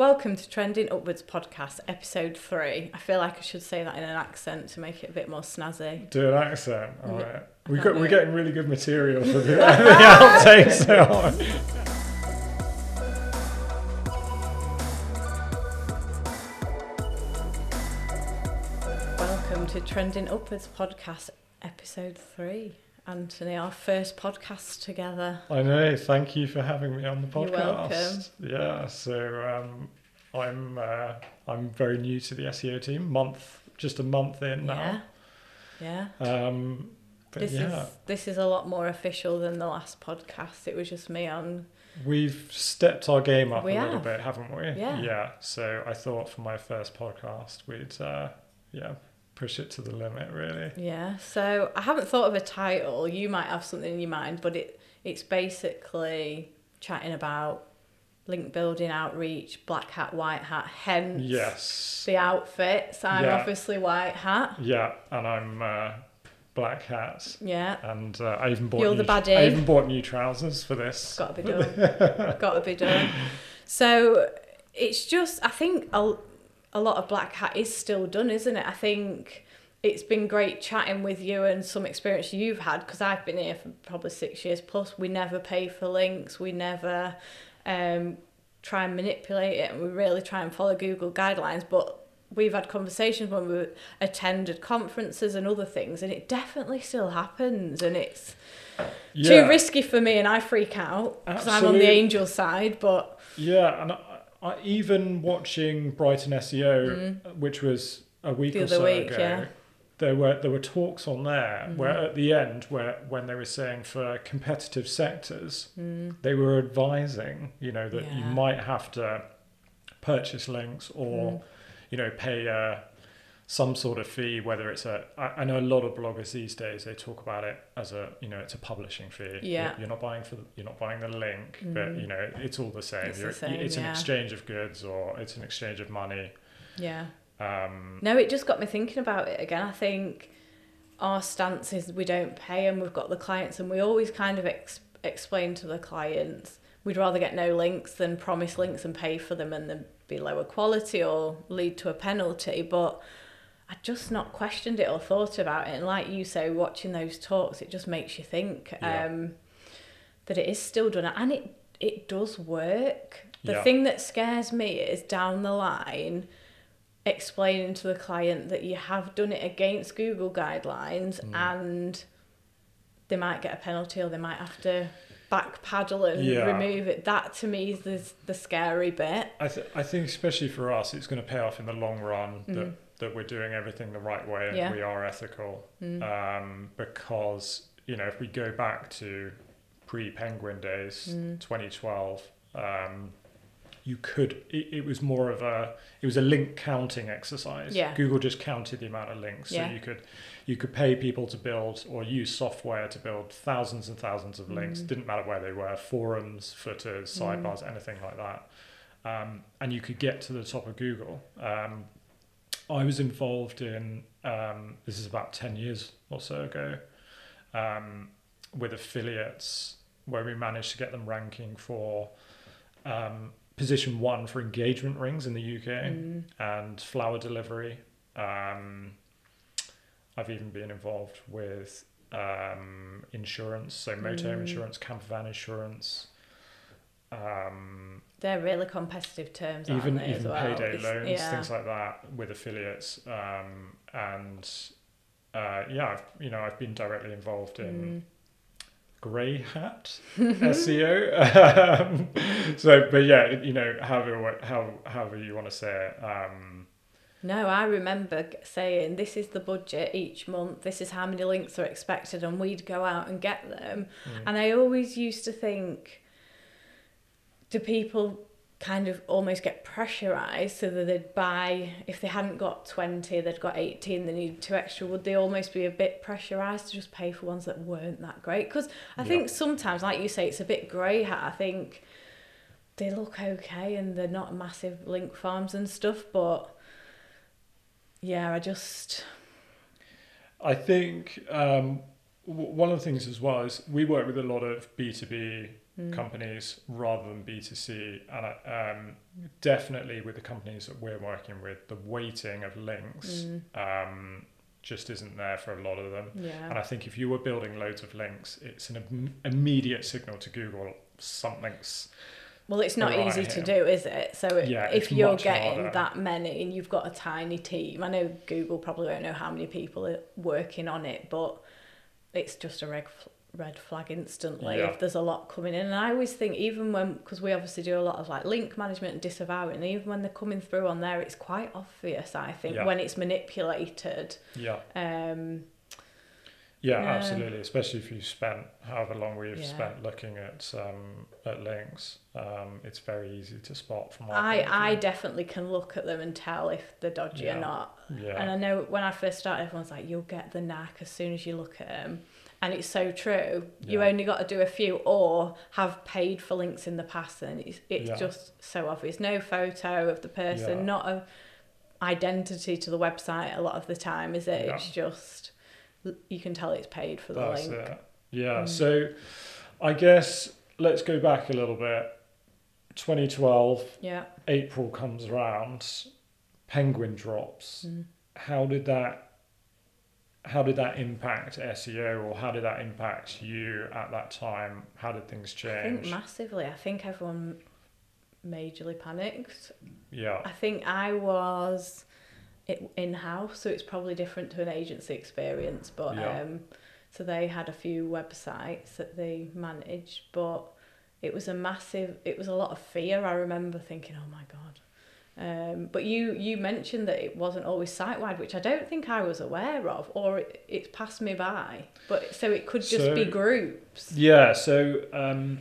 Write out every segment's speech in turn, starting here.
Welcome to Trending Upwards podcast, episode three. I feel like I should say that in an accent to make it a bit more snazzy. Do an accent. All right. We got, we're getting really good material for the, the outtakes. now. Welcome to Trending Upwards podcast, episode three. Anthony, our first podcast together. I know. Thank you for having me on the podcast. You're podcast. Yeah. So um, I'm uh, I'm very new to the SEO team. Month, just a month in now. Yeah. Um, but This yeah, is this is a lot more official than the last podcast. It was just me on we've stepped our game up We a little bit, haven't we? Yeah. Yeah. So I thought for my first podcast, we'd uh, yeah push it to the limit, really. Yeah, so I haven't thought of a title. You might have something in your mind, but it it's basically chatting about link building, outreach, black hat, white hat, hence Yes. the outfits. I'm Yeah. obviously white hat. Yeah, and I'm uh, black hat, Yeah, and uh, I even bought. You're new, the baddie. I even bought new trousers for this. got to be done. got to be done. So it's just, I think a, a lot of black hat is still done, isn't it? I think it's been great chatting with you and some experience you've had because I've been here for probably six years plus. We never pay for links. We never um, try and manipulate it, and we really try and follow Google guidelines. But we've had conversations when we attended conferences and other things, and it definitely still happens, and it's Yeah, too risky for me, and I freak out because I'm on the angel side. But yeah, and I, I, even watching Brighton SEO, which was a week Mm. The or so week, ago. yeah. There were there were talks on there Mm-hmm. where at the end where when they were saying for competitive sectors Mm. they were advising you know that you might have to purchase links or Mm. you know pay uh, some sort of fee whether it's a I, I know a lot of bloggers these days they talk about it as a you know it's a publishing fee Yeah. you're, you're not buying for the, you're not buying the link but Mm. you know it's all the same It's the same, it's an exchange of goods or it's an exchange of money yeah, um, no, it just got me thinking about it again. I think our stance is we don't pay, and we've got the clients, and we always kind of ex- explain to the clients we'd rather get no links than promise links and pay for them, and then be lower quality or lead to a penalty. But I just not questioned it or thought about it. And like you say, watching those talks, it just makes you think Yeah. um, that it is still done, and it it does work. The Yeah. thing that scares me is down the line explaining to the client that you have done it against Google guidelines Mm. and they might get a penalty or they might have to back paddle and Yeah. remove it. That to me is the, the scary bit. I, th- I think especially for us it's going to pay off in the long run Mm. that, that we're doing everything the right way and Yeah. we are ethical Mm. um, because you know if we go back to pre-penguin days Mm. 2012 um, you could it, it was more of a it was a link counting exercise Yeah. google just counted the amount of links Yeah. so you could you could pay people to build or use software to build thousands and thousands of links Mm. didn't matter where they were forums footers Mm. sidebars anything like that um, and you could get to the top of google um, i was involved in um, this is about 10 years or so ago um, with affiliates where we managed to get them ranking for um, position one for engagement rings in the UK Mm. and flower delivery. Um, I've even been involved with um, insurance, so motor Mm. insurance, camper van insurance, um, They're really competitive terms, aren't even even well? payday It's- loans, yeah. things like that with affiliates, um, and uh, yeah, I've, you know, I've been directly involved in Mm. grey hat SEO. um, so, but yeah, you know, however how however you want to say it. No, I remember saying this is the budget each month, this is how many links are expected, and we'd go out and get them. mm, And I always used to think, do people kind of almost get pressurized so that they'd buy, if they hadn't got 20, they'd got 18, they needed two extra? Would they almost be a bit pressurized to just pay for ones that weren't that great? Because I Yeah. think sometimes, like you say, it's a bit grey hat. I think they look okay and they're not massive link farms and stuff, but yeah, I just. I think um, w- one of the things as well is we work with a lot of B two B Mm. companies rather than B2C. And I- um, definitely with the companies that we're working with, the weighting of links Mm. um, just isn't there for a lot of them. And I think if you were building loads of links, it's an im- immediate signal to Google something's. Well, it's not Right, easy to do, is it? So Yeah, if you're getting harder. that many and you've got a tiny team, I know Google probably won't know how many people are working on it, but it's just a red red flag instantly Yeah. if there's a lot coming in. And I always think even when because we obviously do a lot of like link management and disavowing, even when they're coming through on there, it's quite obvious. I think Yeah. when it's manipulated. Yeah, Um, yeah, absolutely. Especially if you've spent however long we've Yeah. spent looking at um, at links, um, it's very easy to spot from I I definitely can look at them and tell if they're dodgy Yeah. or not. yeah. And I know when I first started, everyone's like, "You'll get the knack as soon as you look at them," and it's so true. Yeah. You only got to do a few, or have paid for links in the past, and it's it's just so obvious. No photo of the person, not a identity to the website. A lot of the time, is it? It's just you can tell it's paid for the That's link. it. Yeah. Mm. So I guess let's go back a little bit. 2012, Yeah. April comes around, Penguin drops. Mm. How did that? How did that impact SEO, or how did that impact you at that time? How did things change? I think change? massively. I think everyone majorly panicked. Yeah, I think I was in house, so it's probably different to an agency experience. But Yeah. um, so they had a few websites that they managed, but it was a massive. It was a lot of fear. I remember thinking, "Oh my god." Um, but you you mentioned that it wasn't always site wide, which I don't think I was aware of, or it, it's passed me by. But so it could just be groups. yeah. So um,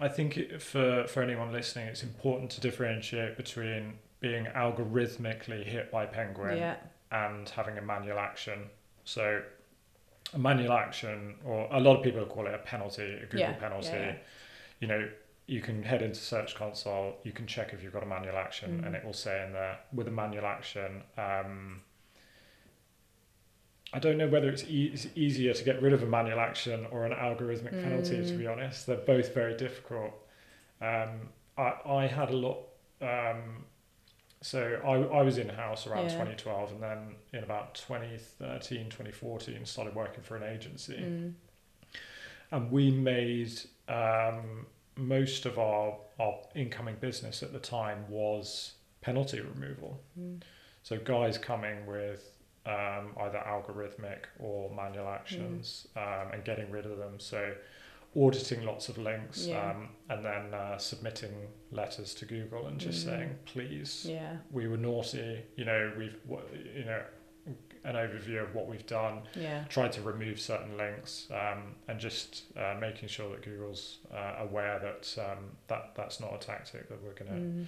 I think for for anyone listening, it's important to differentiate between being algorithmically hit by Penguin Yeah, and having a manual action. So a manual action, or a lot of people call it a penalty, a Google Yeah, penalty. yeah. You know, you can head into Search Console, you can check if you've got a manual action, Mhm. and it will say in there with a manual action. Um, I don't know whether it's, e- it's easier to get rid of a manual action or an algorithmic penalty. To Mm. be honest, they're both very difficult. Um, I I had a lot. Um, so I, I was in house around Yeah. 2012 and then in about 2013 2014 started working for an agency. Mm, and we made um, most of our, our incoming business at the time was penalty removal. Mm, so guys coming with um, either algorithmic or manual actions um, and getting rid of them. So auditing lots of links Yeah. um, and then uh, submitting letters to google and just Mm. saying please yeah, we were naughty. You know, we've you know an overview of what we've done. yeah. Tried to remove certain links um, and just uh, making sure that Google's uh, aware that um, that that's not a tactic that we're going Mm.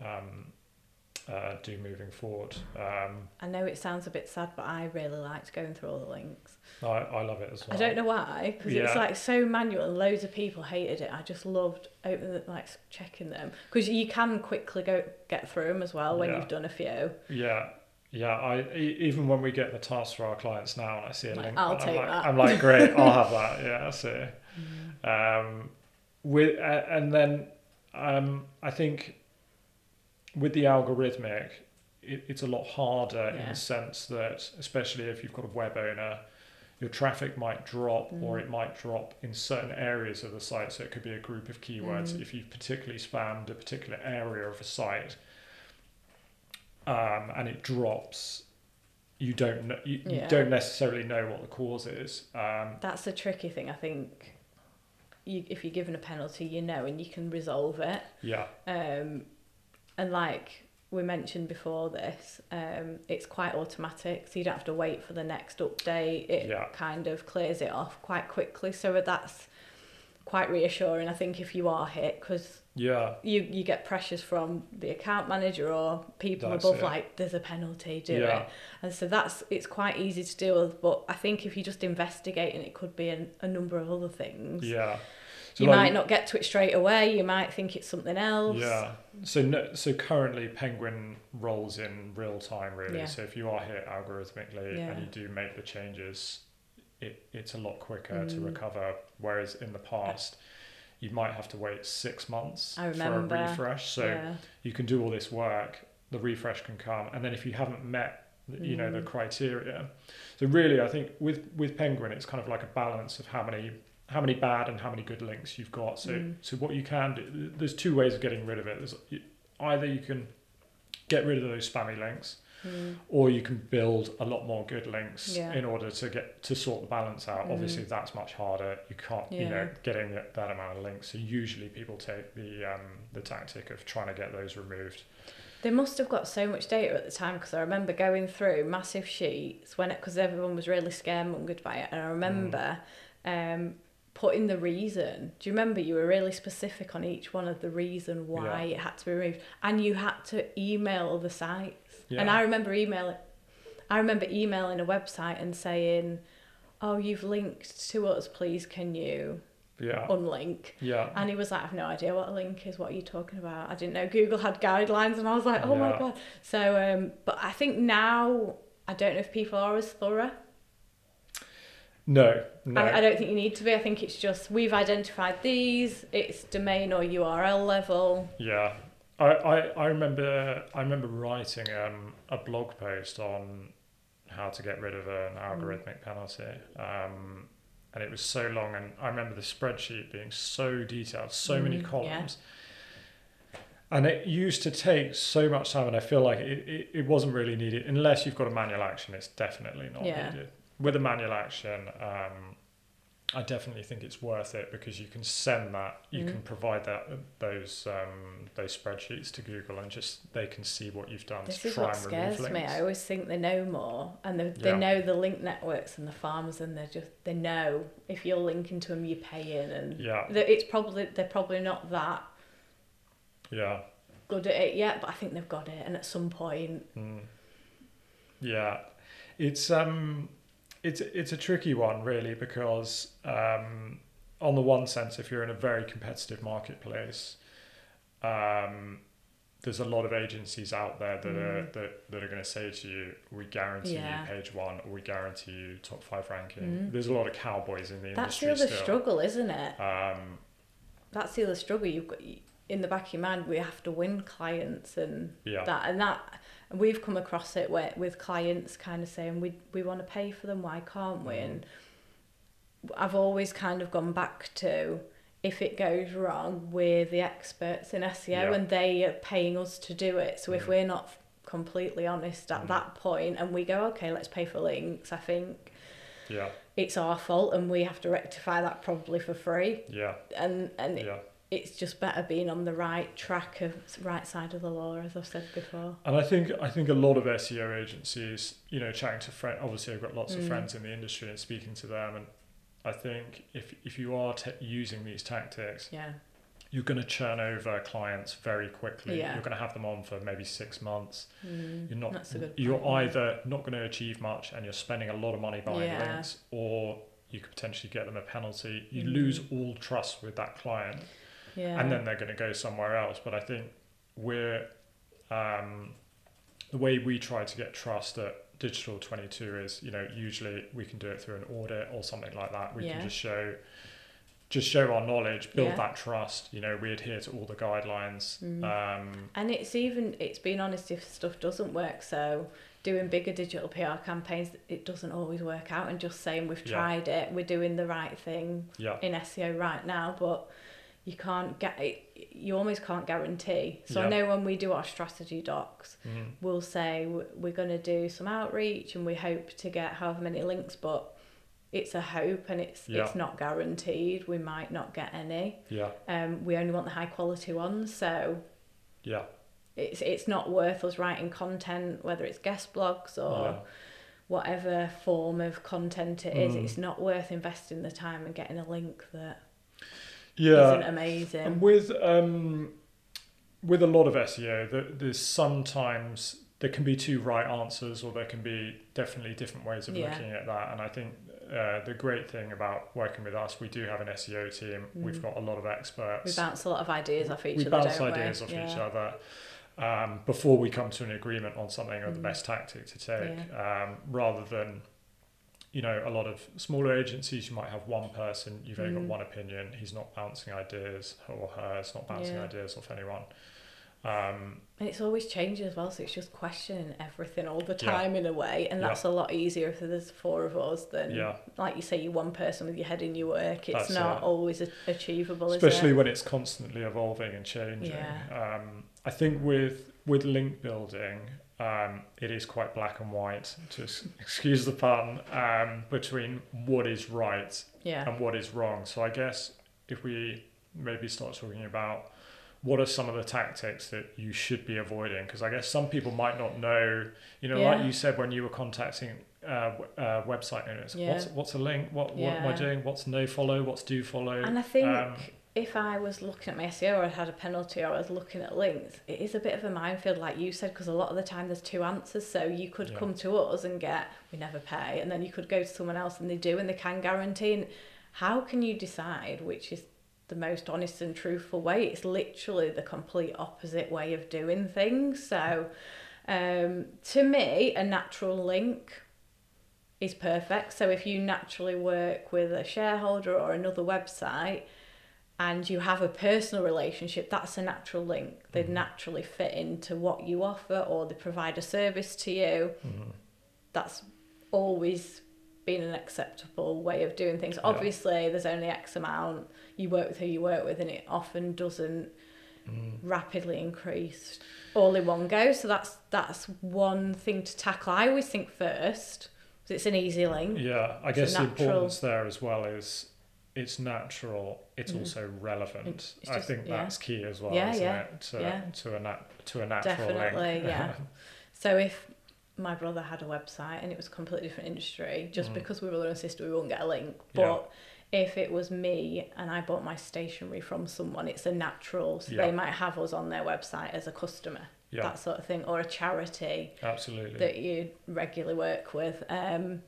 to um, uh, do moving forward. Um, I know it sounds a bit sad, but I really liked going through all the links. I, I love it as well. I don't know why, because it's Yeah. like so manual and loads of people hated it. I just loved opening, like checking them because you can quickly go get through them as well when Yeah. you've done a few. Yeah. Yeah, I even when we get the tasks for our clients now, and I see a Like, link, I'll take like, that. I'm like, great, I'll have that. Yeah, so um, with uh, and then um, I think with the algorithmic, it, it's a lot harder in the sense that, especially if you've got a web owner, your traffic might drop or Mm. it might drop in certain areas of the site. So it could be a group of keywords. Mm. If you've particularly spammed a particular area of a site um, and it drops, you don't know, you, you don't necessarily know what the cause is. Um, That's the tricky thing. I think you, if you're given a penalty, you know, and you can resolve it. yeah, Um, and like we mentioned before this, um, it's quite automatic, so you don't have to wait for the next update. It Yeah. kind of clears it off quite quickly, so that's quite reassuring. I think if you are hit, because yeah, you you get pressures from the account manager or people That's above, it. like there's a penalty, do Yeah. it, and so that's it's quite easy to deal with. But I think if you just investigate, and it could be an, a number of other things. yeah. So You like- might not get to it straight away. You might think it's something else. Yeah. So no, so currently Penguin rolls in real time really. Yeah. So if you are hit algorithmically Yeah. and you do make the changes, it, it's a lot quicker to Mm. recover. Whereas in the past, you might have to wait six months for a refresh. So yeah. you can do all this work, the refresh can come, and then if you haven't met, the- you know, the Mm. criteria. So really, I think with with Penguin, it's kind of like a balance of how many how many bad and how many good links you've got. So Mm. so what you can do, there's two ways of getting rid of it. There's either you can get rid of those spammy links, Mm. or you can build a lot more good links Yeah. in order to get to sort the balance out. Mm. Obviously, that's much harder. You can't, you know, getting that, that amount of links. So usually, people take the um, the tactic of trying to get those removed. They must have got so much data at the time because I remember going through massive sheets when it because everyone was really scaremongered by it, and I remember um, putting the reason. Do you remember you were really specific on each one of the reason why Yeah. it had to be removed, and you had to email the sites. Yeah. And I remember emailing, I remember emailing a website and saying, "Oh, you've linked to us. Please, can you Yeah, unlink?" yeah, And he was like, I've no idea what a link is. What are you talking about? I didn't know Google had guidelines, and I was like, oh my god. So, um, but I think now I don't know if people are as thorough. No, no, I, I don't think you need to be. I think it's just we've identified these. It's domain or URL level. yeah. I, I, I remember I remember writing um, a blog post on how to get rid of an Mm. algorithmic penalty. Um, and it was so long and I remember the spreadsheet being so detailed, so many Mm, yeah. columns. And it used to take so much time and I feel like it, it, it wasn't really needed unless you've got a manual action, it's definitely not Yeah. needed. With a manual action, um, I definitely think it's worth it because you can send that, you Mm. can provide that those um, those spreadsheets to Google and just they can see what you've done This to is try what and remove scares links. me. I always think they know more, and they, they Yeah. know the link networks and the farmers, and they just they know if you're linking to them, you're paying, and Yeah, it's probably they're probably not that yeah. good at it yet, but I think they've got it, and at some point, Mm. Yeah, it's um, it's it's a tricky one really because um, on the one sense, if you're in a very competitive marketplace, um, there's a lot of agencies out there that are Mm. that, that are going to say to you, "We guarantee Yeah. you page one, or we guarantee you top five ranking." Mm. There's a lot of cowboys in the industry. that's the other still. struggle, isn't it? Um, That's the other struggle. You've got in the back of your mind, we have to win clients, and yeah, that and that. And we've come across it where with clients kind of saying we we want to pay for them, why can't we? Mhm. And I've always kind of gone back to if it goes wrong, we're the experts in SEO Yeah. and they are paying us to do it. So if Mm. we're not completely honest at Mm. that point and we go, okay, let's pay for links, I think yeah, it's our fault and we have to rectify that probably for free. yeah, And and yeah. It's just better being on the right track of right side of the law, as I've said before. And I think I think a lot of SEO agencies, you know, chatting to friends. Obviously, I've got lots of Mm. friends in the industry and speaking to them. And I think if if you are t- using these tactics, Yeah. you're going to churn over clients very quickly. Yeah. You're going to have them on for maybe six months. Mm, You're not. That's a good You're point, either not going to achieve much, and you're spending a lot of money buying Yeah. links, or you could potentially get them a penalty. You Mm. lose all trust with that client Yeah. and then they're going to go somewhere else. But I think we're um, the way we try to get trust at Digital Twenty Two is, you know, usually we can do it through an audit or something like that. We Yeah. can just show, just show our knowledge, build Yeah. that trust. You know, we adhere to all the guidelines. Mm. Um, And it's even it's being honest if stuff doesn't work. So doing bigger digital PR campaigns, it doesn't always work out. And just saying we've Yeah. tried it, we're doing the right thing yeah, in SEO right now, but you can't get it. You almost can't guarantee. So I know when we do our strategy docs, mhm, we'll say we're going to do some outreach and we hope to get however many links, but it's a hope and it's it's not guaranteed. We might not get any. yeah, Um, we only want the high quality ones, so yeah, it's it's not worth us writing content, whether it's guest blogs or yeah, whatever form of content it is. Mm. It's not worth investing the time and getting a link that yeah. not amazing. And with um, with a lot of SEO, there, there's sometimes there can be two right answers, or there can be definitely different ways of Yeah. looking at that. And I think uh, the great thing about working with us, we do have an SEO team. We've Mm. got a lot of experts. we bounce a lot of ideas off each we other. We bounce ideas we? off yeah. each other um, before we come to an agreement on something or the Mm. best tactic to take, um, rather than you know, a lot of smaller agencies, you might have one person, you've only Mm. got one opinion. He's not bouncing ideas, or her is not bouncing Yeah. ideas off anyone. Um, And it's always changing as well, so it's just questioning everything all the Yeah. time in a way, and Yeah. that's a lot easier if there's four of us than, yeah, like you say, you're one person with your head in your work. It's That's not it. always a- achievable, especially it? when it's constantly evolving and changing. Yeah. Um, I think with with link building, um, it is quite black and white. Just excuse the pun um, between what is right Yeah, and what is wrong. So I guess if we maybe start talking about what are some of the tactics that you should be avoiding, because I guess some people might not know. You know, like you said when you were contacting uh, uh, website owners, Yeah. what's what's a link? What what am I doing? What's no follow? What's do follow? and I think Um, if I was looking at my SEO or I had a penalty or I was looking at links, it is a bit of a minefield, like you said, because a lot of the time there's two answers. So you could Yeah. come to us and get, we never pay, and then you could go to someone else and they do and they can guarantee. And how can you decide which is the most honest and truthful way? It's literally the complete opposite way of doing things. So um, to me, a natural link is perfect. So if you naturally work with a shareholder or another website and you have a personal relationship, that's a natural link. They Mhm. naturally fit into what you offer or they provide a service to you. mhm. That's always been an acceptable way of doing things. Yeah. Obviously, there's only X amount. You work with who you work with, and it often doesn't Mm. rapidly increase all in one go. So that's that's one thing to tackle. I always think first it's an easy link. Yeah, I guess the importance there as well is it's natural. It's Mhm. also relevant. It's- it's I think yeah. that's key as well, Yeah, isn't yeah, it? To yeah. to a nat- to a natural Definitely, link. yeah. So if my brother had a website and it was a completely different industry, just Mm. because we were brother and sister, we wouldn't get a link. But if it was me and I bought my stationery from someone, it's a natural. So Yeah. they might have us on their website as a customer, yeah, that sort of thing, or a charity absolutely. that you regularly work with. Um,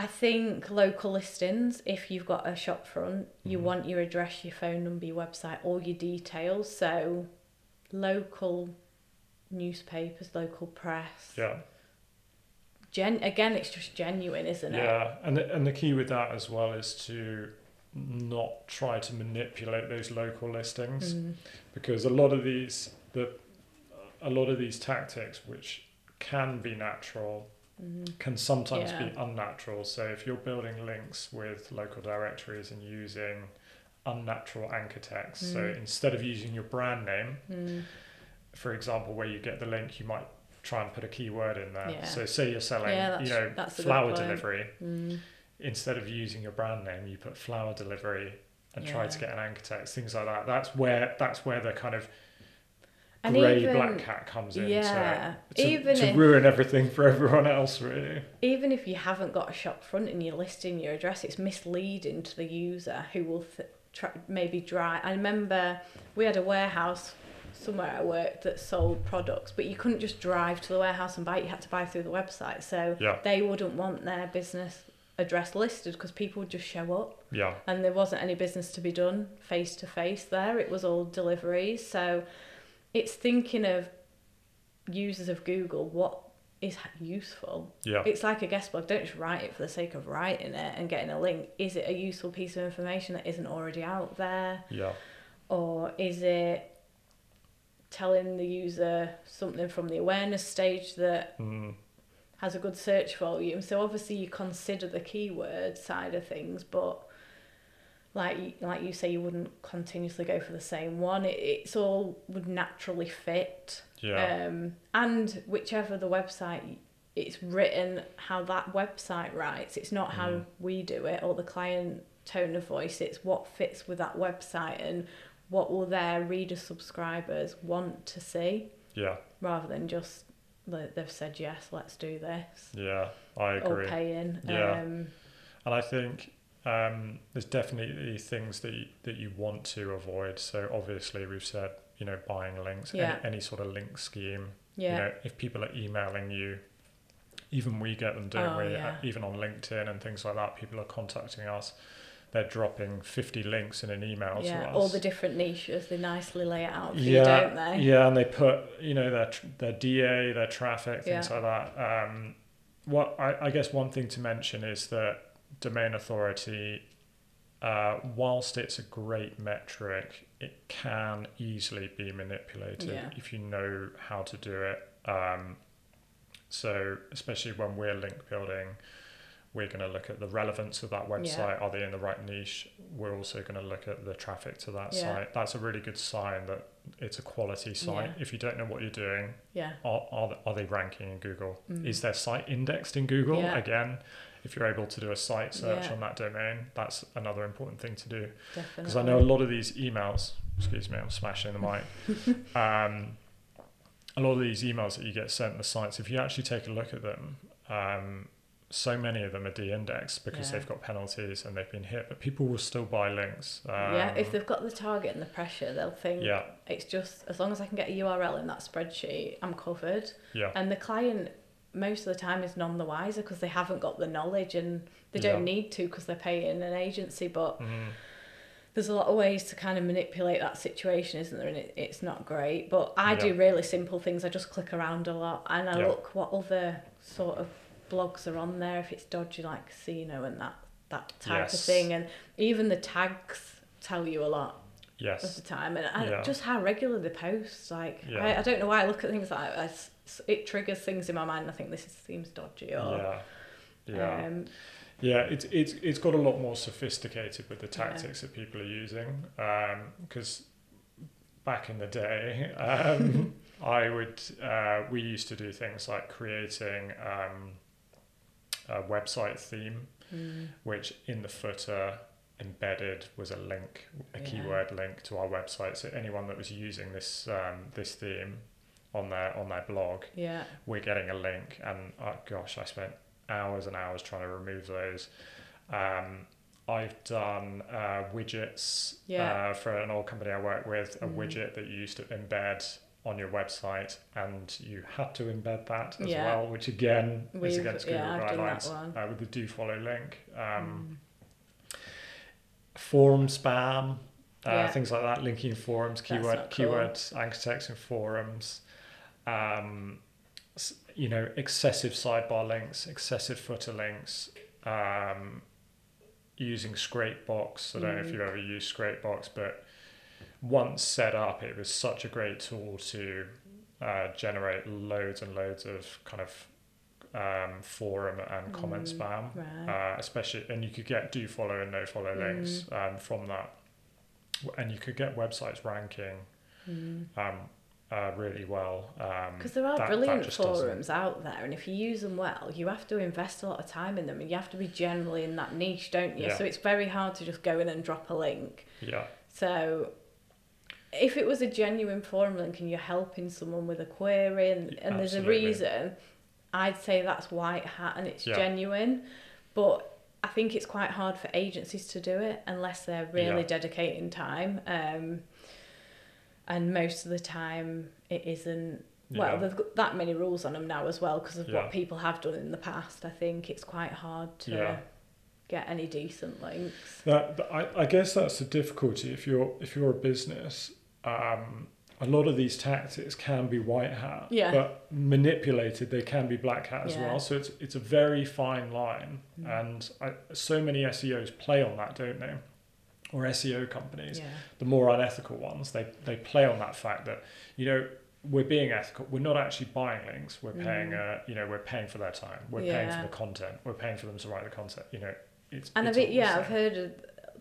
I think local listings, if you've got a shop front, you Mhm. want your address, your phone number, your website, all your details. So local newspapers, local press. yeah, Gen- again, it's just genuine, isn't it? yeah, and the, and the key with that as well is to not try to manipulate those local listings. Mm, because a lot of these the a lot of these tactics which can be natural mm, can sometimes Yeah. be unnatural so if you're building links with local directories and using unnatural anchor text so Mm. instead of using your brand name mm, for example where you get the link you might try and put a keyword in there Yeah. so say you're selling Yeah, you know that's a good flower delivery mm. instead of using your brand name you put flower delivery and try to get an anchor text things like that that's where that's where the kind of And grey even, black hat comes in yeah, to, to, even to if ruin everything for everyone else really even if you haven't got a shop front and you're listing your address, it's misleading to the user who will th- try, maybe drive. I remember we had a warehouse somewhere I worked that sold products, but you couldn't just drive to the warehouse and buy it. You had to buy through the website. So yeah they wouldn't want their business address listed because people would just show up yeah and there wasn't any business to be done face to face there. It was all deliveries. So it's thinking of users of Google, what is useful yeah it's like a guest blog. Don't just write it for the sake of writing it and getting a link. Is it a useful piece of information that isn't already out there? yeah Or is it telling the user something from the awareness stage that mm, has a good search volume? So obviously you consider the keyword side of things, but like you- like you say, you wouldn't continuously go for the same one. It, it's all would naturally fit. yeah Um, and whichever the website it's written, how that website writes, it's not how Mm. we do it or the client tone of voice, it's what fits with that website and what will their reader subscribers want to see yeah rather than just like, they've said yes, let's do this yeah I agree. or paying. Yeah. Um, and I think um, there's definitely things that you, that you want to avoid so obviously we've said you know buying links Yeah. any, any sort of link scheme yeah. you know if people are emailing you even we get them don't Oh, we yeah. Uh, even on linkedin and things like that people are contacting us they're dropping 50 links in an email to yeah, us all the different niches, they nicely lay out for yeah, you, don't they? Yeah, and they put you know their their DA, their traffic, things Yeah. like that. Um, what I, I guess one thing to mention is that domain authority, uh, whilst it's a great metric, it can easily be manipulated Yeah. if you know how to do it. Um, so, especially when we're link building, we're going to look at the relevance of that website. Are they in the right niche? We're also going to look at the traffic to that Yeah. site. That's a really good sign that it's a quality site. Yeah. If you don't know what you're doing, Yeah. are, are, are they ranking in Google? Mm. Is their site indexed in Google? Yeah. Again, if you're able to do a site search Yeah. on that domain, that's another important thing to do. Definitely. Because I know a lot of these emails, excuse me, I'm smashing the mic. um, a lot of these emails that you get sent the sites, if you actually take a look at them, um, so many of them are de-indexed because Yeah. they've got penalties and they've been hit, but people will still buy links. Um, yeah, if they've got the target and the pressure, they'll think yeah, it's just as long as I can get a URL in that spreadsheet, I'm covered. yeah, And the client, most of the time, is none the wiser because they haven't got the knowledge and they don't need to because they're paying an agency. But mm, there's a lot of ways to kind of manipulate that situation, isn't there? And it, it's not great. But I do really simple things. I just click around a lot and I Yeah. look what other sort of blogs are on there. If it's dodgy like casino and that that type of thing, and even the tags tell you a lot of yes, the time, and I, Yeah. just how regular they post. Like Yeah. I, I don't know why I look at things like that. I it triggers things in my mind. and I think this is, seems dodgy or. yeah, yeah. Um, Yeah, it's it's it's got a lot more sophisticated with the tactics that people are using. Because back in the day, um, I would uh, we used to do things like creating um, a website theme, mm, which in the footer embedded was a link, a Yeah. keyword link to our website. So anyone that was using this um, this theme on their on their blog yeah. we're getting a link and oh gosh i spent hours and hours trying to remove those um, i've done uh, widgets Yeah. uh, for an old company i work with a Mm. widget that you used to embed on your website and you had to embed that as Yeah. well which again is We've- against google yeah, I've done that guidelines uh, with the do follow link um, Mm. forum spam uh, Yeah. things like that linking forums keyword cool. keyword anchor text in forums um, you know excessive sidebar links excessive footer links um, using scrapebox i don't know if Mm. you've ever used scrapebox but once set up it was such a great tool to uh, generate loads and loads of kind of um, forum and comment Mm, spam Right. uh, especially and you could get do follow and no follow links um, from that and you could get websites ranking Mm. um, uh, really well um, Because there are that- that brilliant doesn't- forums out there, and if you use them well, you have to invest a lot of time in them, and you have to be generally in that niche, don't you? Yeah. So it's very hard to just go in and drop a link. yeah So if it was a genuine forum link and you're helping someone with a query and, and there's a reason, I'd say that's white hat and it's Yeah. genuine. But I think it's quite hard for agencies to do it unless they're really Yeah. dedicating time. Um, and most of the time it isn't. Well, Yeah. there's got that many rules on them now as well because of Yeah. what people have done in the past. I think it's quite hard to Yeah. get any decent links. That, that- I, I guess that's the difficulty if you're if you're a business. Um, a lot of these tactics can be white hat, Yeah. but manipulated they can be black hat as Yeah. well. So it's it's a very fine line, Mm. and I, so many SEOs play on that, don't they? Or SEO companies, Yeah. the more unethical ones, they they play on that fact that you know we're being ethical. We're not actually buying links. We're paying, Mm. uh, you know, we're paying for their time. We're paying for the content. We're paying for them to write the content. You know, it's And it's a bit, yeah, I've heard of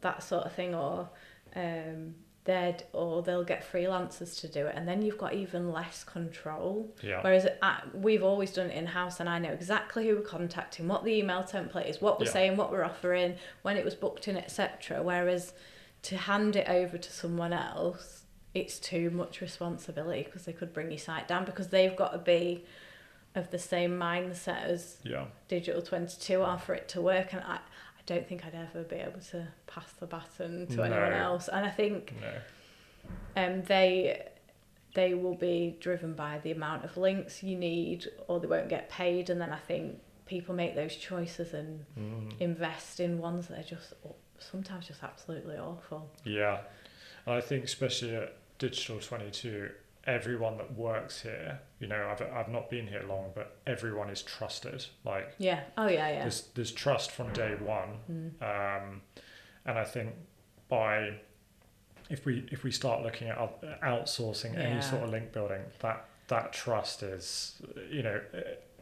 that sort of thing, or um, or they'll get freelancers to do it, and then you've got even less control. Yeah. Whereas we've always done it in house, and I know exactly who we're contacting, what the email template is, what we're Yeah. saying, what we're offering, when it was booked in, etc. Whereas to hand it over to someone else, it's too much responsibility because they could bring your site down because they've got to be of the same mindset as Yeah. Digital 22 are for it to work and I don't think I'd ever be able to pass the baton to anyone else and I think No. um, they they will be driven by the amount of links you need or they won't get paid and then I think people make those choices and Mm. invest in ones that are just sometimes just absolutely awful Yeah. And I think especially at Digital 22, everyone that works here, you know, I've I've not been here long, but everyone is trusted. Like Yeah. Oh yeah, yeah. there's there's trust from day one, Mm. um, and I think by if we if we start looking at outsourcing Yeah. any sort of link building, that that trust is you know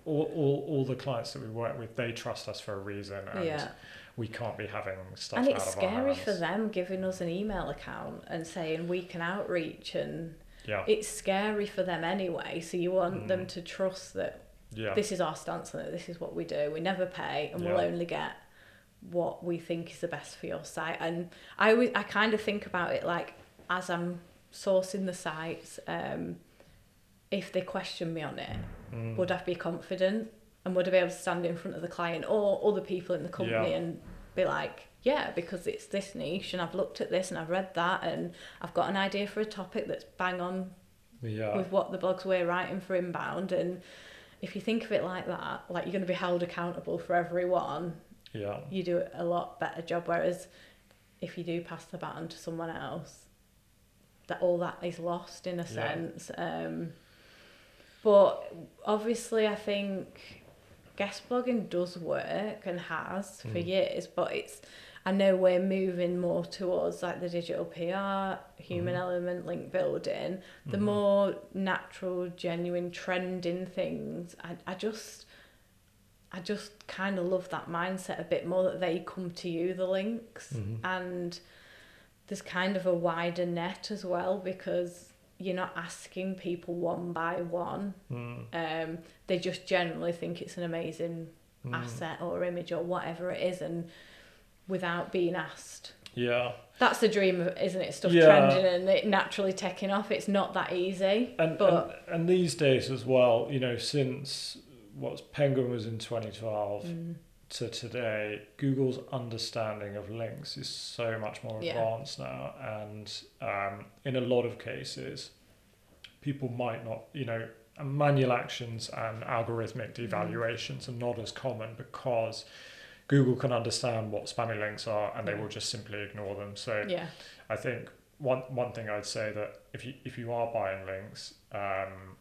all, all, all the clients that we work with they trust us for a reason and yeah. we can't be having stuff And out it's scary for them giving us an email account and saying we can outreach and yeah it's scary for them anyway. So you want them Mm. to trust that yeah this is our stance and it, this is what we do. We never pay and we'll only get what we think is the best for your site. And I always, I kind of think about it like as I'm sourcing the sites, um, if they question me on it, Mm. would I be confident and would I be able to stand in front of the client or other people in the company Yeah. and be like, yeah, because it's this niche and I've looked at this and I've read that and I've got an idea for a topic that's bang on yeah with what the blogs we're writing for inbound and if you think of it like that like you're going to be held accountable for everyone yeah you do a lot better job whereas if you do pass the baton to someone else that all that is lost in a Yeah. sense um but obviously i think guest blogging does work and has for Mm. years but it's I know we're moving more towards like the digital PR, human Mhm. element, link building, the Mhm. more natural, genuine, trending things. I, I just, I just kind of love that mindset a bit more that they come to you, the links, Mhm. and there's kind of a wider net as well because you're not asking people one by one. Mm. Um, they just generally think it's an amazing Mm. asset or image or whatever it is, and without being asked. yeah That's the dream, isn't it? Stuff Yeah. trending and it naturally taking off. It's not that easy. and, But- and and these days as well you know since what's penguin was in 2012 Mm. to today, Google's understanding of links is so much more Yeah. advanced now, and um, in a lot of cases, people might not, you know, manual actions and algorithmic Mm. devaluations are not as common because Google can understand what spammy links are, and they will just simply ignore them. So Yeah. I think one one thing I'd say that if you if you are buying links, um,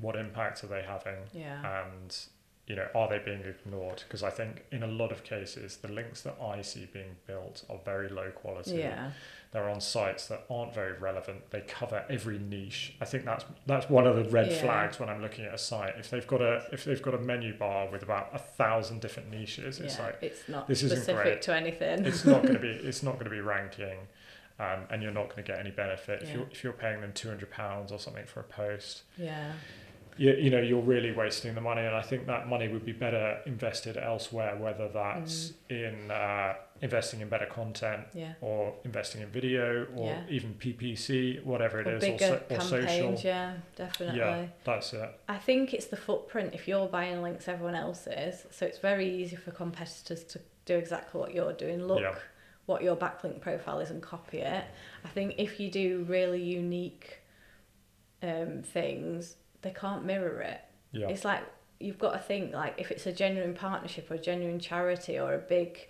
what impact are they having? Yeah. and you know are they being ignored because i think in a lot of cases the links that i see being built are very low quality Yeah. They're on sites that aren't very relevant they cover every niche i think that's that's one of the red Yeah. flags when i'm looking at a site if they've got a if they've got a menu bar with about a thousand different niches it's yeah. like it's not this isn't great. to anything. it's not going to be it's not going to be ranking um, and you're not going to get any benefit if you're if you're paying them 200 pounds or something for a post yeah. You, you know you're really wasting the money and i think that money would be better invested elsewhere whether that's in uh, investing in better content Yeah. or investing in video or Yeah. even ppc whatever it Or is, or, so, or social. Yeah. Definitely. yeah that's it I think it's the footprint. If you're buying links, everyone else is. So it's very easy for competitors to do exactly what you're doing. Look Yeah. what your backlink profile is and copy it. I think if you do really unique um, things, they can't mirror it. yeah It's like you've got to think like if it's a genuine partnership or a genuine charity or a big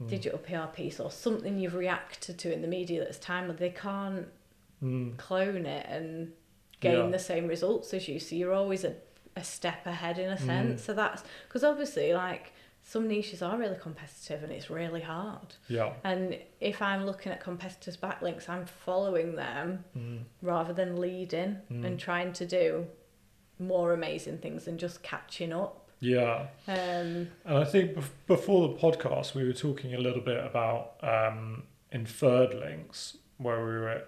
Mm. digital PR piece or something you've reacted to in the media that's timely, they can't Mm. clone it and gain Yeah. the same results as you. So you're always a, a step ahead in a Mm. sense. So that's because obviously, like, some niches are really competitive and it's really hard. yeah And if I'm looking at competitors' backlinks, I'm following them mm. rather than leading Mm. and trying to do more amazing things than just catching up. yeah Um, And I think bef- before the podcast, we were talking a little bit about um, inferred links, where we were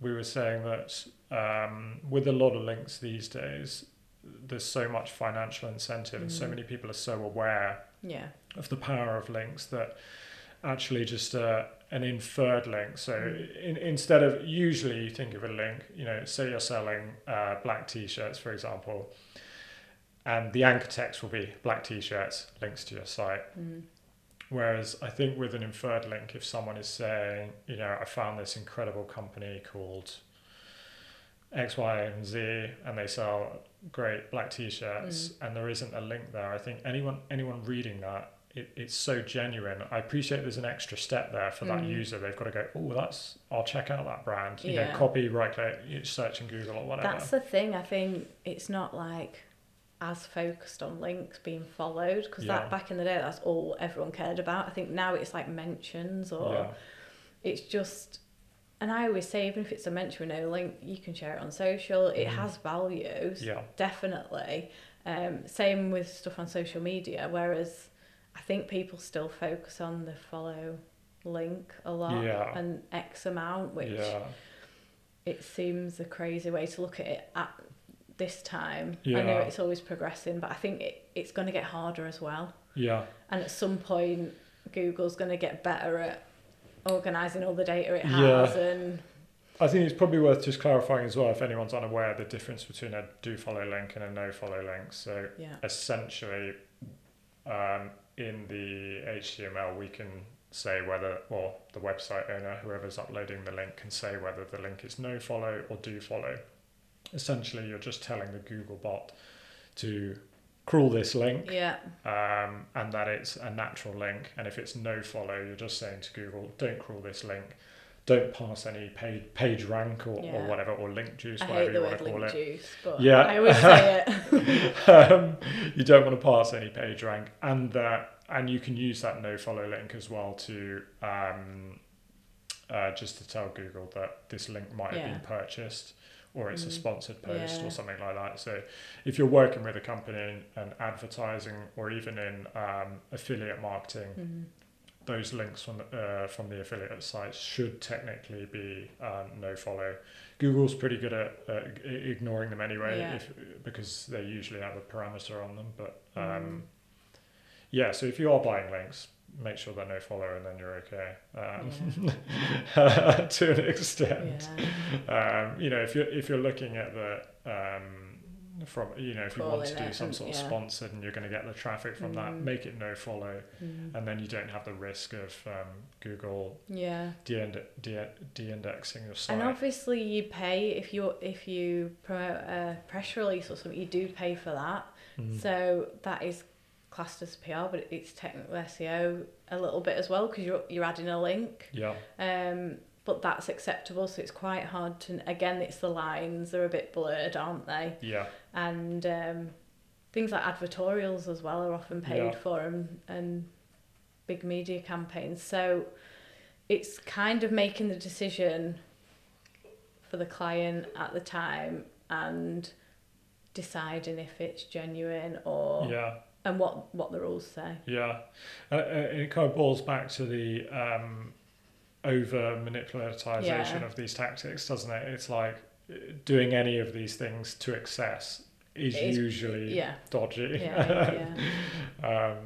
we were saying that um, with a lot of links these days, there's so much financial incentive, and so Mm. many people are so aware yeah. of the power of links that actually just uh, an inferred link. So Mm. in, instead of usually you think of a link, you know, say you're selling uh, black t-shirts, for example, and the anchor text will be black t-shirts, links to your site. Mm. Whereas I think with an inferred link, if someone is saying, you know, I found this incredible company called X, Y, and Z, and they sell great black T-shirts, and there isn't a link there, I think anyone anyone reading that it, it's so genuine. I appreciate there's an extra step there for that Mm. user. They've got to go, oh, that's I'll check out that brand. You Yeah. know, copy, right click, search in Google or whatever. That's the thing. I think it's not like as focused on links being followed because Yeah. that back in the day that's all everyone cared about. I think now it's like mentions or yeah, it's just. And I always say, even if it's a mention with no link, you can share it on social. It Mm. has values, yeah, definitely. Um, same with stuff on social media. Whereas I think people still focus on the follow link a lot Yeah. and X amount, which yeah, it seems a crazy way to look at it at this time. I know it's always progressing, but I think it, it's going to get harder as well. yeah, And at some point, Google's going to get better at organising all the data it Yeah. has. And I think it's probably worth just clarifying as well if anyone's unaware the difference between a do follow link and a no follow link. So yeah, essentially, um, in the HTML, we can say whether, or the website owner, whoever's uploading the link, can say whether the link is no follow or do follow. Essentially, you're just telling the Google bot to crawl this link yeah, um, and that it's a natural link. And if it's no follow, you're just saying to Google, don't crawl this link, don't pass any page, page rank or, or whatever, or link juice, I whatever you want to call link it. juice, but Yeah. I always say it. um, you don't want to pass any page rank, and that and you can use that no follow link as well to um, uh, just to tell Google that this link might have Yeah. been purchased or it's a Mm. sponsored post Yeah. or something like that. So if you're working with a company and, advertising or even in um, affiliate marketing, Mhm. Those links from the, uh, from the affiliate sites should technically be um, no follow. Google's pretty good at uh, ignoring them anyway, Yeah. if, because they usually have a parameter on them. But Mm. um, yeah, so if you are buying links, make sure they're no follow, and then you're okay um, to an extent. Yeah. Um, you know, if you're if you're looking at the um, from you know if you want to do it some sort of yeah. sponsored and you're going to get the traffic from that, Mm. make it no follow Mm. and then you don't have the risk of um, Google Yeah. de- de- de-indexing your site. And obviously, you pay if you if you promote a press release or something. You do pay for that, Mm. so that is classed as PR, but it's technically SEO a little bit as well because you're you're adding a link. yeah, Um, but that's acceptable, so it's quite hard to. Again, it's the lines; they're a bit blurred, aren't they? yeah, And um, things like advertorials as well are often paid Yeah. for, and and big media campaigns. So it's kind of making the decision for the client at the time and deciding if it's genuine or yeah, and what what the rules say. yeah. Uh, uh, it kind of boils back to the um, over manipulatisation Yeah. of these tactics, doesn't it? It's like doing any of these things to excess is is- usually Yeah, dodgy. yeah, yeah. um,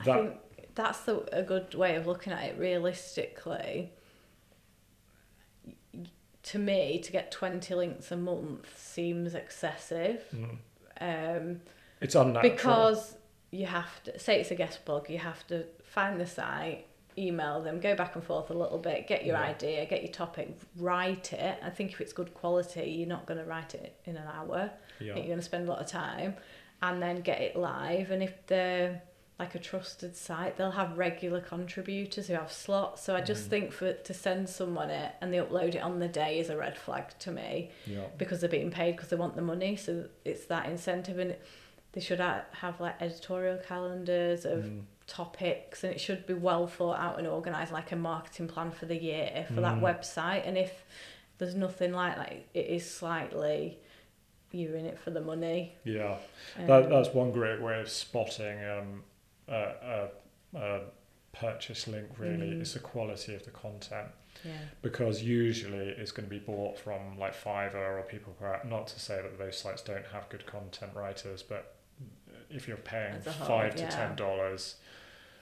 I think that's the, a good way of looking at it realistically. To me, to get 20 links a month seems excessive mm, um, it's unnatural. because you have to, say it's a guest blog, you have to find the site, email them, go back and forth a little bit, get your Yeah. idea, get your topic, write it. I think if it's good quality, you're not going to write it in an hour. Yeah, you're going to spend a lot of time and then get it live. And if they're like a trusted site, they'll have regular contributors who have slots. So I just Mhm. think for to send someone it and they upload it on the day is a red flag to me yeah, because they're being paid because they want the money. So it's that incentive and they should have like editorial calendars of mm, topics and it should be well thought out and organised like a marketing plan for the year for that Mm. website and if there's nothing like that it is slightly you're in it for the money yeah. um, That, that's one great way of spotting um, a, a, a purchase link, really, Mm. is the quality of the content. yeah Because usually it's going to be bought from like Fiverr or people, not to say that those sites don't have good content writers, but if you're paying whole, five to yeah. ten dollars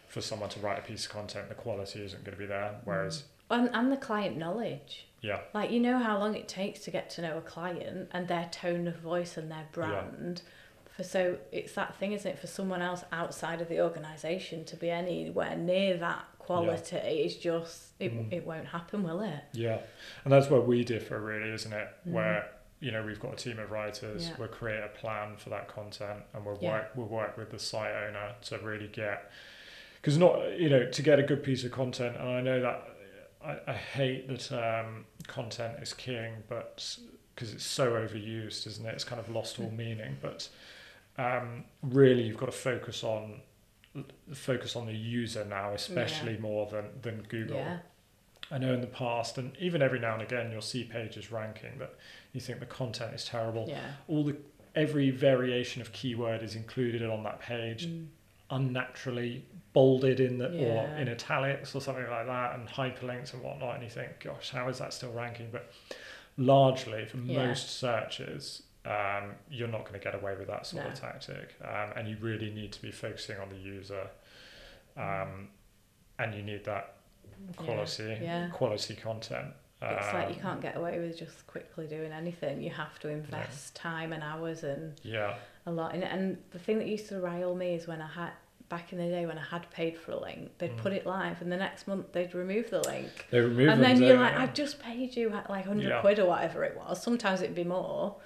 for someone to write a piece of content, the quality isn't going to be there. Whereas, and, and the client knowledge yeah, like you know how long it takes to get to know a client and their tone of voice and their brand for so it's that thing isn't it for someone else outside of the organization to be anywhere near that quality is just it, Mm. it won't happen will it yeah, and that's where we differ, really, isn't it? Mm. Where you know we've got a team of writers, Yeah. we'll create a plan for that content, and we'll Yeah. work we'll work with the site owner to really get because not you know to get a good piece of content, and I know that I, I hate that um, content is king, but because it's so overused, isn't it? It's kind of lost all meaning. But um, really, you've got to focus on focus on the user now, especially Yeah. more than than Google. I know in the past, and even every now and again, you'll see pages ranking that you think the content is terrible. Yeah. All the every variation of keyword is included on that page, Mm. unnaturally bolded in the Yeah. or in italics or something like that, and hyperlinks and whatnot. And you think, gosh, how is that still ranking? But largely, for Yeah. most searches, um, you're not going to get away with that sort No. of tactic, um, and you really need to be focusing on the user, um, and you need that quality Yeah. quality content. It's like you Um, can't get away with just quickly doing anything. You have to invest time and hours and Yeah, a lot it. And the thing that used to rile me is when I had back in the day when I had paid for a link, they'd Mm. put it live, and the next month they'd remove the link. they remove and then you're like, they? I just paid you like hundred Yeah. quid or whatever it was. Sometimes it'd be more,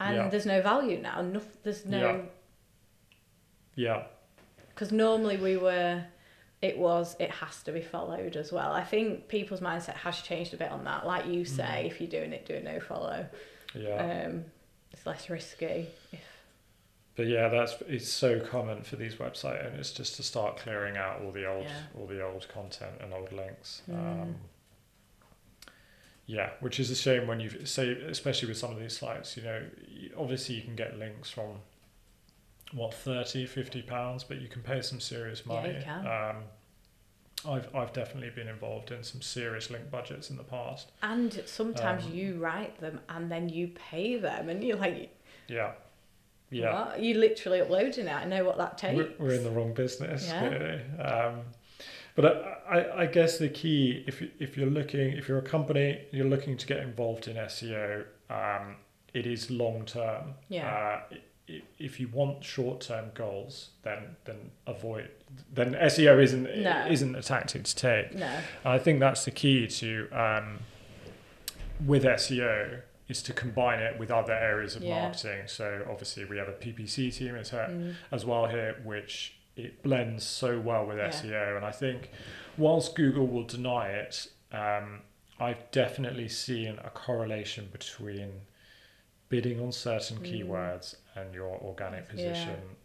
and Yeah. there's no value now. No, there's no yeah, because normally we were. It was. It has to be followed as well. I think people's mindset has changed a bit on that. Like you say, Mm. if you're doing it, do it no follow. yeah. Um, it's less risky. If But yeah, that's it's so common for these website owners just to start clearing out all the old Yeah. all the old content and old links. Mm. Um, yeah, which is a shame when you say, especially with some of these sites, you know, obviously you can get links from what 30 50 pounds but you can pay some serious money Yeah, you can. um I've I've definitely been involved in some serious link budgets in the past and sometimes Um, you write them and then you pay them, and you're like, yeah yeah what? You literally uploading it. I know what that takes. we're, we're in the wrong business Yeah. really. Um, but I, I, I guess the key if if you're looking if you're a company you're looking to get involved in SEO um, it is long term Yeah. uh, if you want short term goals then then avoid then SEO isn't No. isn't a tactic to take No. and I think that's the key to um, with SEO is to combine it with other areas of Yeah. marketing. So obviously we have a PPC team as, her, Mm. as well here, which it blends so well with Yeah. SEO. And I think whilst Google will deny it, um, I've definitely seen a correlation between bidding on certain Mm. keywords and your organic Yeah. position.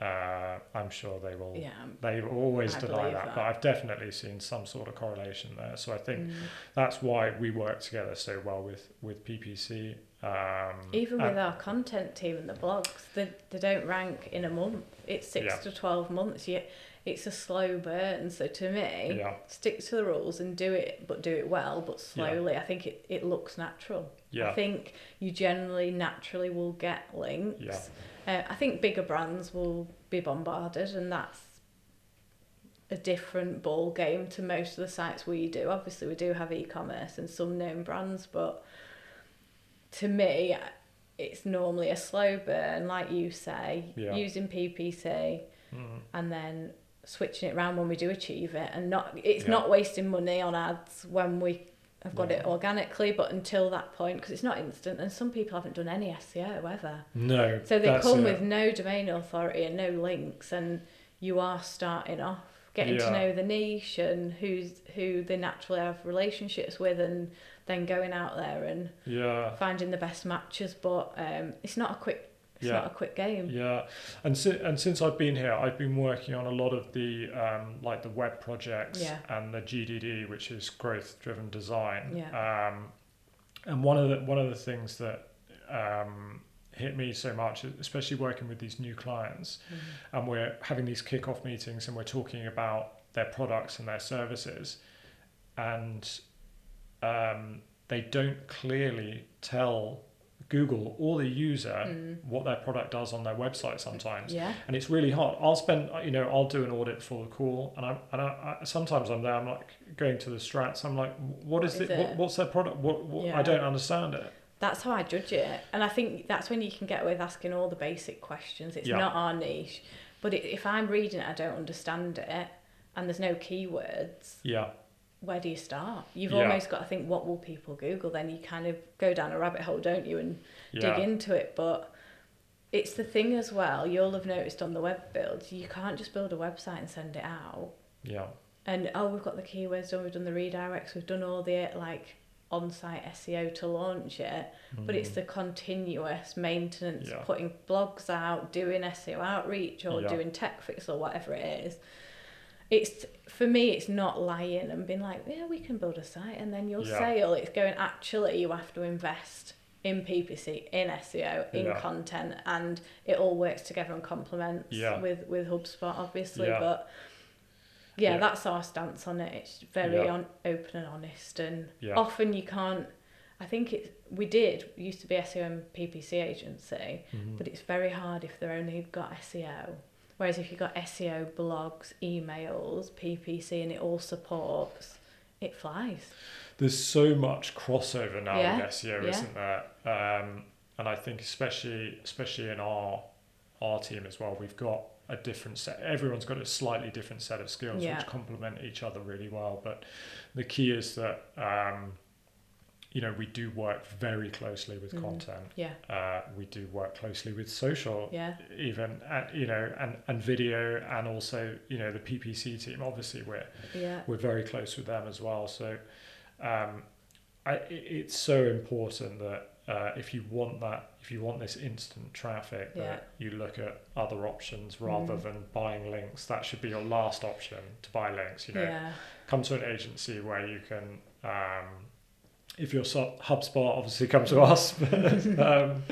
Uh, I'm sure they will Yeah. they always I deny that, that. but I've definitely seen some sort of correlation there. So I think Mm. that's why we work together so well with with PPC. Um, Even and- with our content team and the blogs, they, they don't rank in a month. It's six Yeah. to 12 months. You, it's a slow burn. So to me, yeah, stick to the rules and do it, but do it well, but slowly. I think it, it looks natural. I think you generally naturally will get links. Yeah. Uh, I think bigger brands will be bombarded, and that's a different ball game to most of the sites we do. Obviously, we do have e-commerce and some known brands, but to me, it's normally a slow burn, like you say, Yeah. using PPC mm, and then switching it around when we do achieve it, and not it's Yeah. not wasting money on ads when we have got it organically, but until that point, because it's not instant, and some people haven't done any SEO ever. no. So they come it. with no domain authority and no links, and you are starting off getting to know the niche and who's who they naturally have relationships with, and then going out there and yeah, finding the best matches. But um, it's not a quick, it's Yeah. not a quick game. yeah. And si- and since I've been here, I've been working on a lot of the um, like the web projects Yeah. and the GDD, which is growth driven design. Yeah. Um, and one of the one of the things that um, hit me so much, especially working with these new clients, Mhm. and we're having these kick-off meetings and we're talking about their products and their services and um, they don't clearly tell google or the user Mm. what their product does on their website sometimes Yeah. and it's really hard i'll spend you know i'll do an audit for the call and i'm and I, I sometimes i'm there i'm like going to the strats i'm like what is, Is it, What, what's their product what, what i don't understand it That's how I judge it. And I think that's when you can get away with asking all the basic questions. It's Yeah. not our niche. But it, if I'm reading it, I don't understand it, and there's no keywords, yeah where do you start? You've Yeah. almost got to think, what will people Google? Then you kind of go down a rabbit hole, don't you, and yeah dig into it. But it's the thing as well. You'll have noticed on the web builds, you can't just build a website and send it out. Yeah. And oh, we've got the keywords done. We've done the redirects. We've done all the like on-site SEO to launch it. But it's Mm. the continuous maintenance, Yeah. putting blogs out, doing SEO outreach, or doing tech fix or whatever it is. It's for me, it's not lying and being like, yeah, we can build a site and then you'll Yeah. It's going actually, you have to invest in PPC, in SEO, in Yeah. content, and it all works together and complements Yeah. with with HubSpot, obviously. Yeah. But yeah, that's our stance on it. It's very on, open and honest, and often you can't. I think it. We did used to be SEO and PPC agency, Mhm. but it's very hard if they're only got SEO. Whereas if you've got SEO, blogs, emails, PPC, and it all supports, it flies. There's so much crossover now Yeah, with SEO, yeah. isn't there? Um, and I think especially especially in our our team as well, we've got a different set. Everyone's got a slightly different set of skills Yeah. which complement each other really well. But the key is that um, you know we do work very closely with Mm. content. Yeah, Uh, we do work closely with social, yeah, even and you know and and video, and also you know the PPC team. Obviously, we're yeah, we're very close with them as well. So um, I, it's so important that uh, if you want that, if you want this instant traffic, Yeah. that you look at other options rather Mm. than buying links. That should be your last option to buy links. You know, yeah, come to an agency where you can. Um, if you're so- HubSpot, obviously come to us. But, um,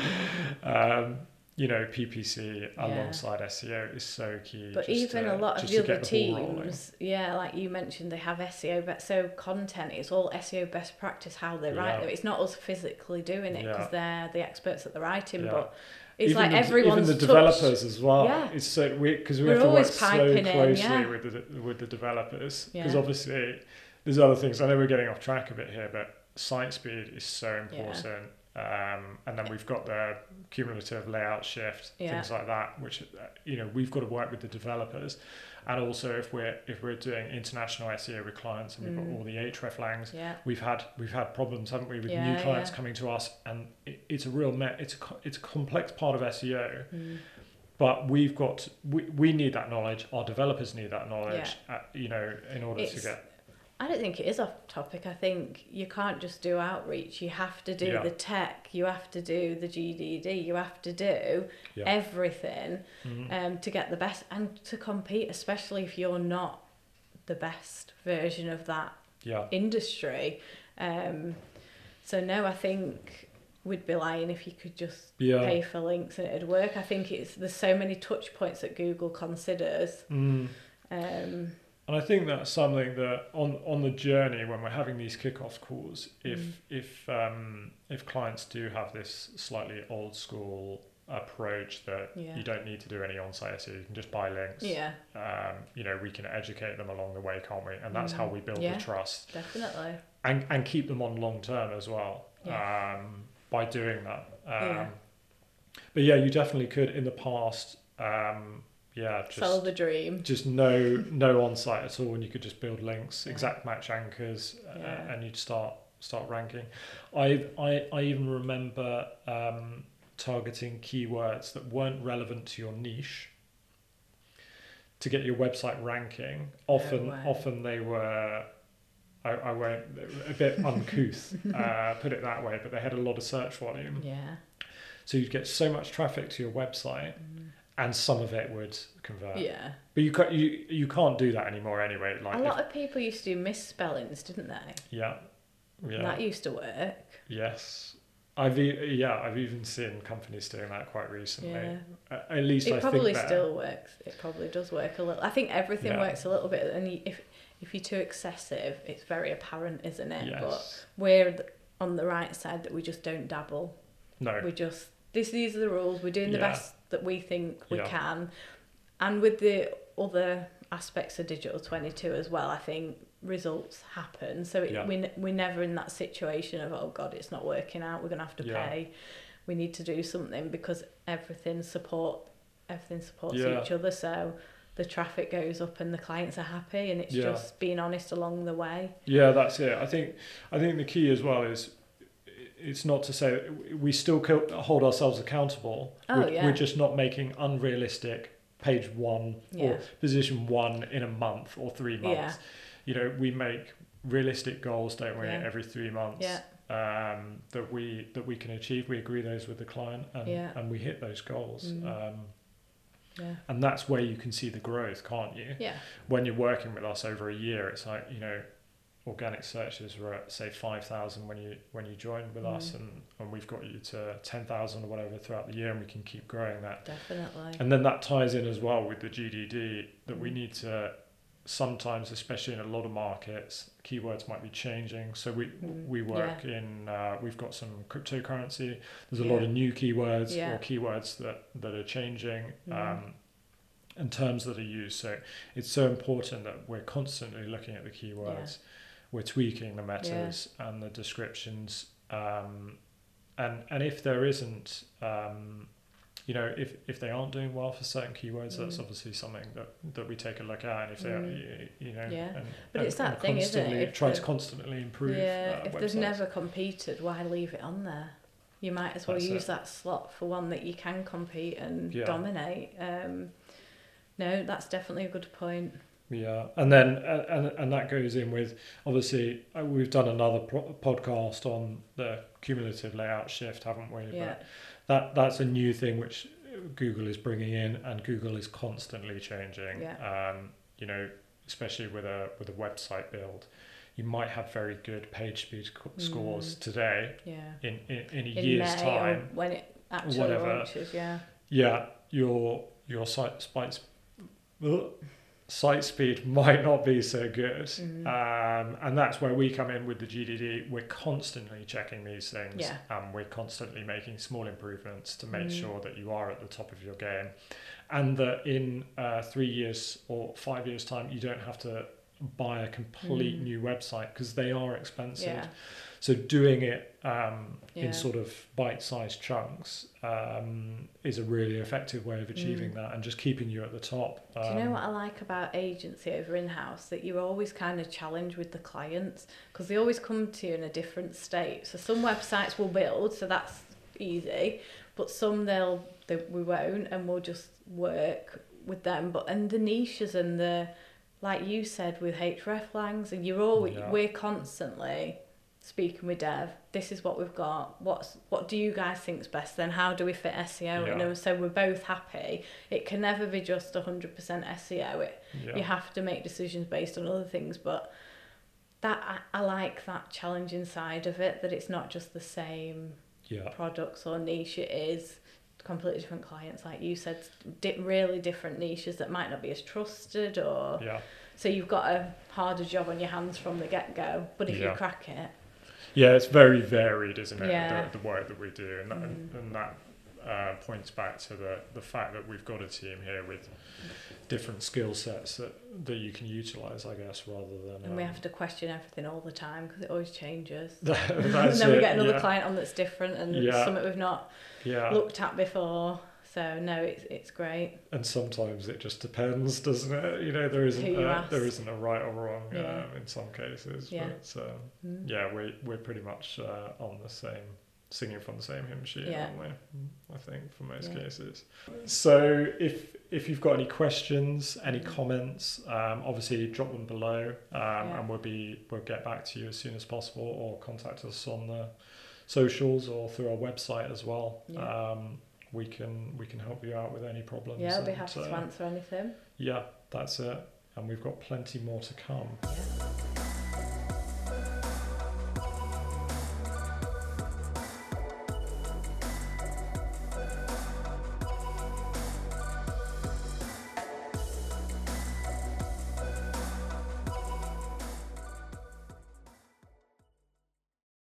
um, you know, PPC Yeah. alongside SEO is so key. But even to- a lot of the other get the teams, yeah, like you mentioned, they have SEO, but so content it's all SEO best practice how they write Yeah. them. It's not us physically doing it because they're the experts at the writing, Yeah. but it's even like the, everyone's even the touched- developers as well. Yeah. It's so we because we We're have to work always so piping in, yeah. with the with the developers because Yeah. obviously there's other things. I know we're getting off track a bit here, but site speed is so Yeah. important. Um, and then we've got the cumulative layout shift, Yeah. things like that, which uh, you know we've got to work with the developers, and also if we're if we're doing international SEO with clients and we've Mm. got all the hreflangs, Yeah, we've had we've had problems, haven't we, with Yeah, new clients yeah. coming to us, and it, it's a real me- it's a it's a complex part of SEO, mm, but we've got we, we need that knowledge. Our developers need that knowledge, uh, you know, in order It's- to get I don't think it is off topic. I think you can't just do outreach. You have to do Yeah. the tech. You have to do the GDD. You have to do Yeah. everything Mhm. um, to get the best and to compete, especially if you're not the best version of that yeah industry. Um, so no, I think we'd be lying if you could just yeah. pay for links and it'd work. I think it's there's so many touch points that Google considers. Mm. Um, And I think that's something that on on the journey when we're having these kickoff calls, if Mm. if um, if clients do have this slightly old school approach that Yeah. you don't need to do any on-site SEO, you can just buy links. yeah, Um, you know, we can educate them along the way, can't we? And that's how Mm. we build Yeah. the trust definitely. and and keep them on long term as well. Yeah. Um, by doing that. Um, Yeah. But yeah, you definitely could in the past. Um, yeah, just Sell the dream. just no no on site at all and you could just build links Yeah. exact match anchors uh, Yeah. and you'd start start ranking I, I i even remember um targeting keywords that weren't relevant to your niche to get your website ranking often way. often they were I, I won't a bit uncouth uh, put it that way but they had a lot of search volume Yeah. so you'd get so much traffic to your website Mm. And some of it would convert Yeah. but you can't you you can't do that anymore anyway. Like a if- lot of people used to do misspellings, didn't they? yeah, yeah, That used to work. yes. I've e- yeah I've even seen companies doing that quite recently. Yeah. At least It I probably think that. still works. It probably does work a little. I think everything Yeah. works a little bit, and you, if if you're too excessive, it's very apparent, isn't it? Yes. But we're on the right side that we just don't dabble. No. We just this these are the rules. We're doing the Yeah. best that we think we Yeah. can, and with the other aspects of digital twenty two as well. I think results happen. So it, Yeah. we, we're never in that situation of oh god, it's not working out. We're gonna have to pay. We need to do something because everything support everything supports each other. So the traffic goes up and the clients are happy, and it's Yeah. just being honest along the way. Yeah, that's it. I think I think the key as well is it's not to say we still hold ourselves accountable. Oh, we're, yeah. we're just not making unrealistic page one Yeah. or position one in a month or three months. Yeah. You know, we make realistic goals, don't we, Yeah. every three months Yeah. um, that we that we can achieve. We agree those with the client, and Yeah. and we hit those goals. Mm. Um, Yeah. and that's where you can see the growth, can't you? Yeah. When you're working with us over a year, it's like you know, organic searches were at say five thousand when you when you joined with us, Mm. and and we've got you to ten thousand or whatever throughout the year, and we can keep growing that. Definitely. And then that ties in as well with the GDD that we Mm. need to sometimes, especially in a lot of markets, keywords might be changing. So we Mm. we work in uh, we've got some cryptocurrency. There's a lot of new keywords Yeah. or keywords that that are changing. Mhm. Um, and terms that are used. So it's so important that we're constantly looking at the keywords. We're tweaking the metas and the descriptions. Um, and and if there isn't, um, you know, if, if they aren't doing well for certain keywords, that's Mm. obviously something that, that we take a look at. And if they are, Mm. you, you know, Yeah. and, But and, it's that thing, isn't it? If try to constantly improve. yeah. uh, if there's websites. never competed, why leave it on there? You might as well That's use it. that slot for one that you can compete and Yeah. dominate. Um, no, that's definitely a good point. Yeah, and then uh, and and that goes in with obviously uh, we've done another pro- podcast on the cumulative layout shift, haven't we? Yeah. But that that's a new thing which Google is bringing in, and Google is constantly changing. Yeah. Um, you know, especially with a with a website build, you might have very good page speed co- scores Mm. today. Yeah. In in, in a In year's May time, when it actually whatever. launches, yeah. yeah, your your site spikes. Site speed might not be so good, Mhm. um, and that's where we come in with the GDD. We're constantly checking these things, Yeah. and we're constantly making small improvements to make Mm. sure that you are at the top of your game, and that in uh, three years or five years' time, you don't have to buy a complete Mm. new website because they are expensive. Yeah. So doing it um, Yeah. in sort of bite-sized chunks um, is a really effective way of achieving Mm. that and just keeping you at the top. Do you know Um, what I like about agency over in house? That you're always kind of challenged with the clients because they always come to you in a different state. So some websites will build, so that's easy, but some they'll they, we won't, and we'll just work with them. But and the niches and the like you said with hreflangs, and you're always Yeah. we're constantly speaking with dev. This is what we've got. What's what do you guys think's best? Then how do we fit SEO? in Yeah. so we're both happy. It can never be just hundred percent SEO. It yeah. you have to make decisions based on other things, but that I, I like that challenging side of it. That it's not just the same yeah. products or niche. It is completely different clients, like you said, di- really different niches that might not be as trusted or Yeah. so you've got a harder job on your hands from the get go. But if Yeah. you crack it, Yeah, it's very varied, isn't it? Yeah. The, the work that we do, and that, Mm. and that uh, points back to the the fact that we've got a team here with different skill sets that that you can utilize, I guess, rather than. and we um, have to question everything all the time because it always changes. And then we get another yeah. client on that's different and Yeah. something we've not Yeah, looked at before. So no, it's it's great. and sometimes it just depends, doesn't it? You know, there isn't a, there isn't a right or wrong Yeah. um, in some cases. Yeah. But um, Mm. yeah, we we're pretty much uh, on the same, singing from the same hymn sheet, Yeah. aren't we? I think for most Yeah. cases. So if if you've got any questions, any Mm. comments, um, obviously drop them below, um, Yeah. and we'll be we'll get back to you as soon as possible, or contact us on the socials or through our website as well. Yeah. Um, we can we can help you out with any problems. Yeah, I'll be and, happy to uh, answer anything. yeah, that's it. And we've got plenty more to come. Yeah.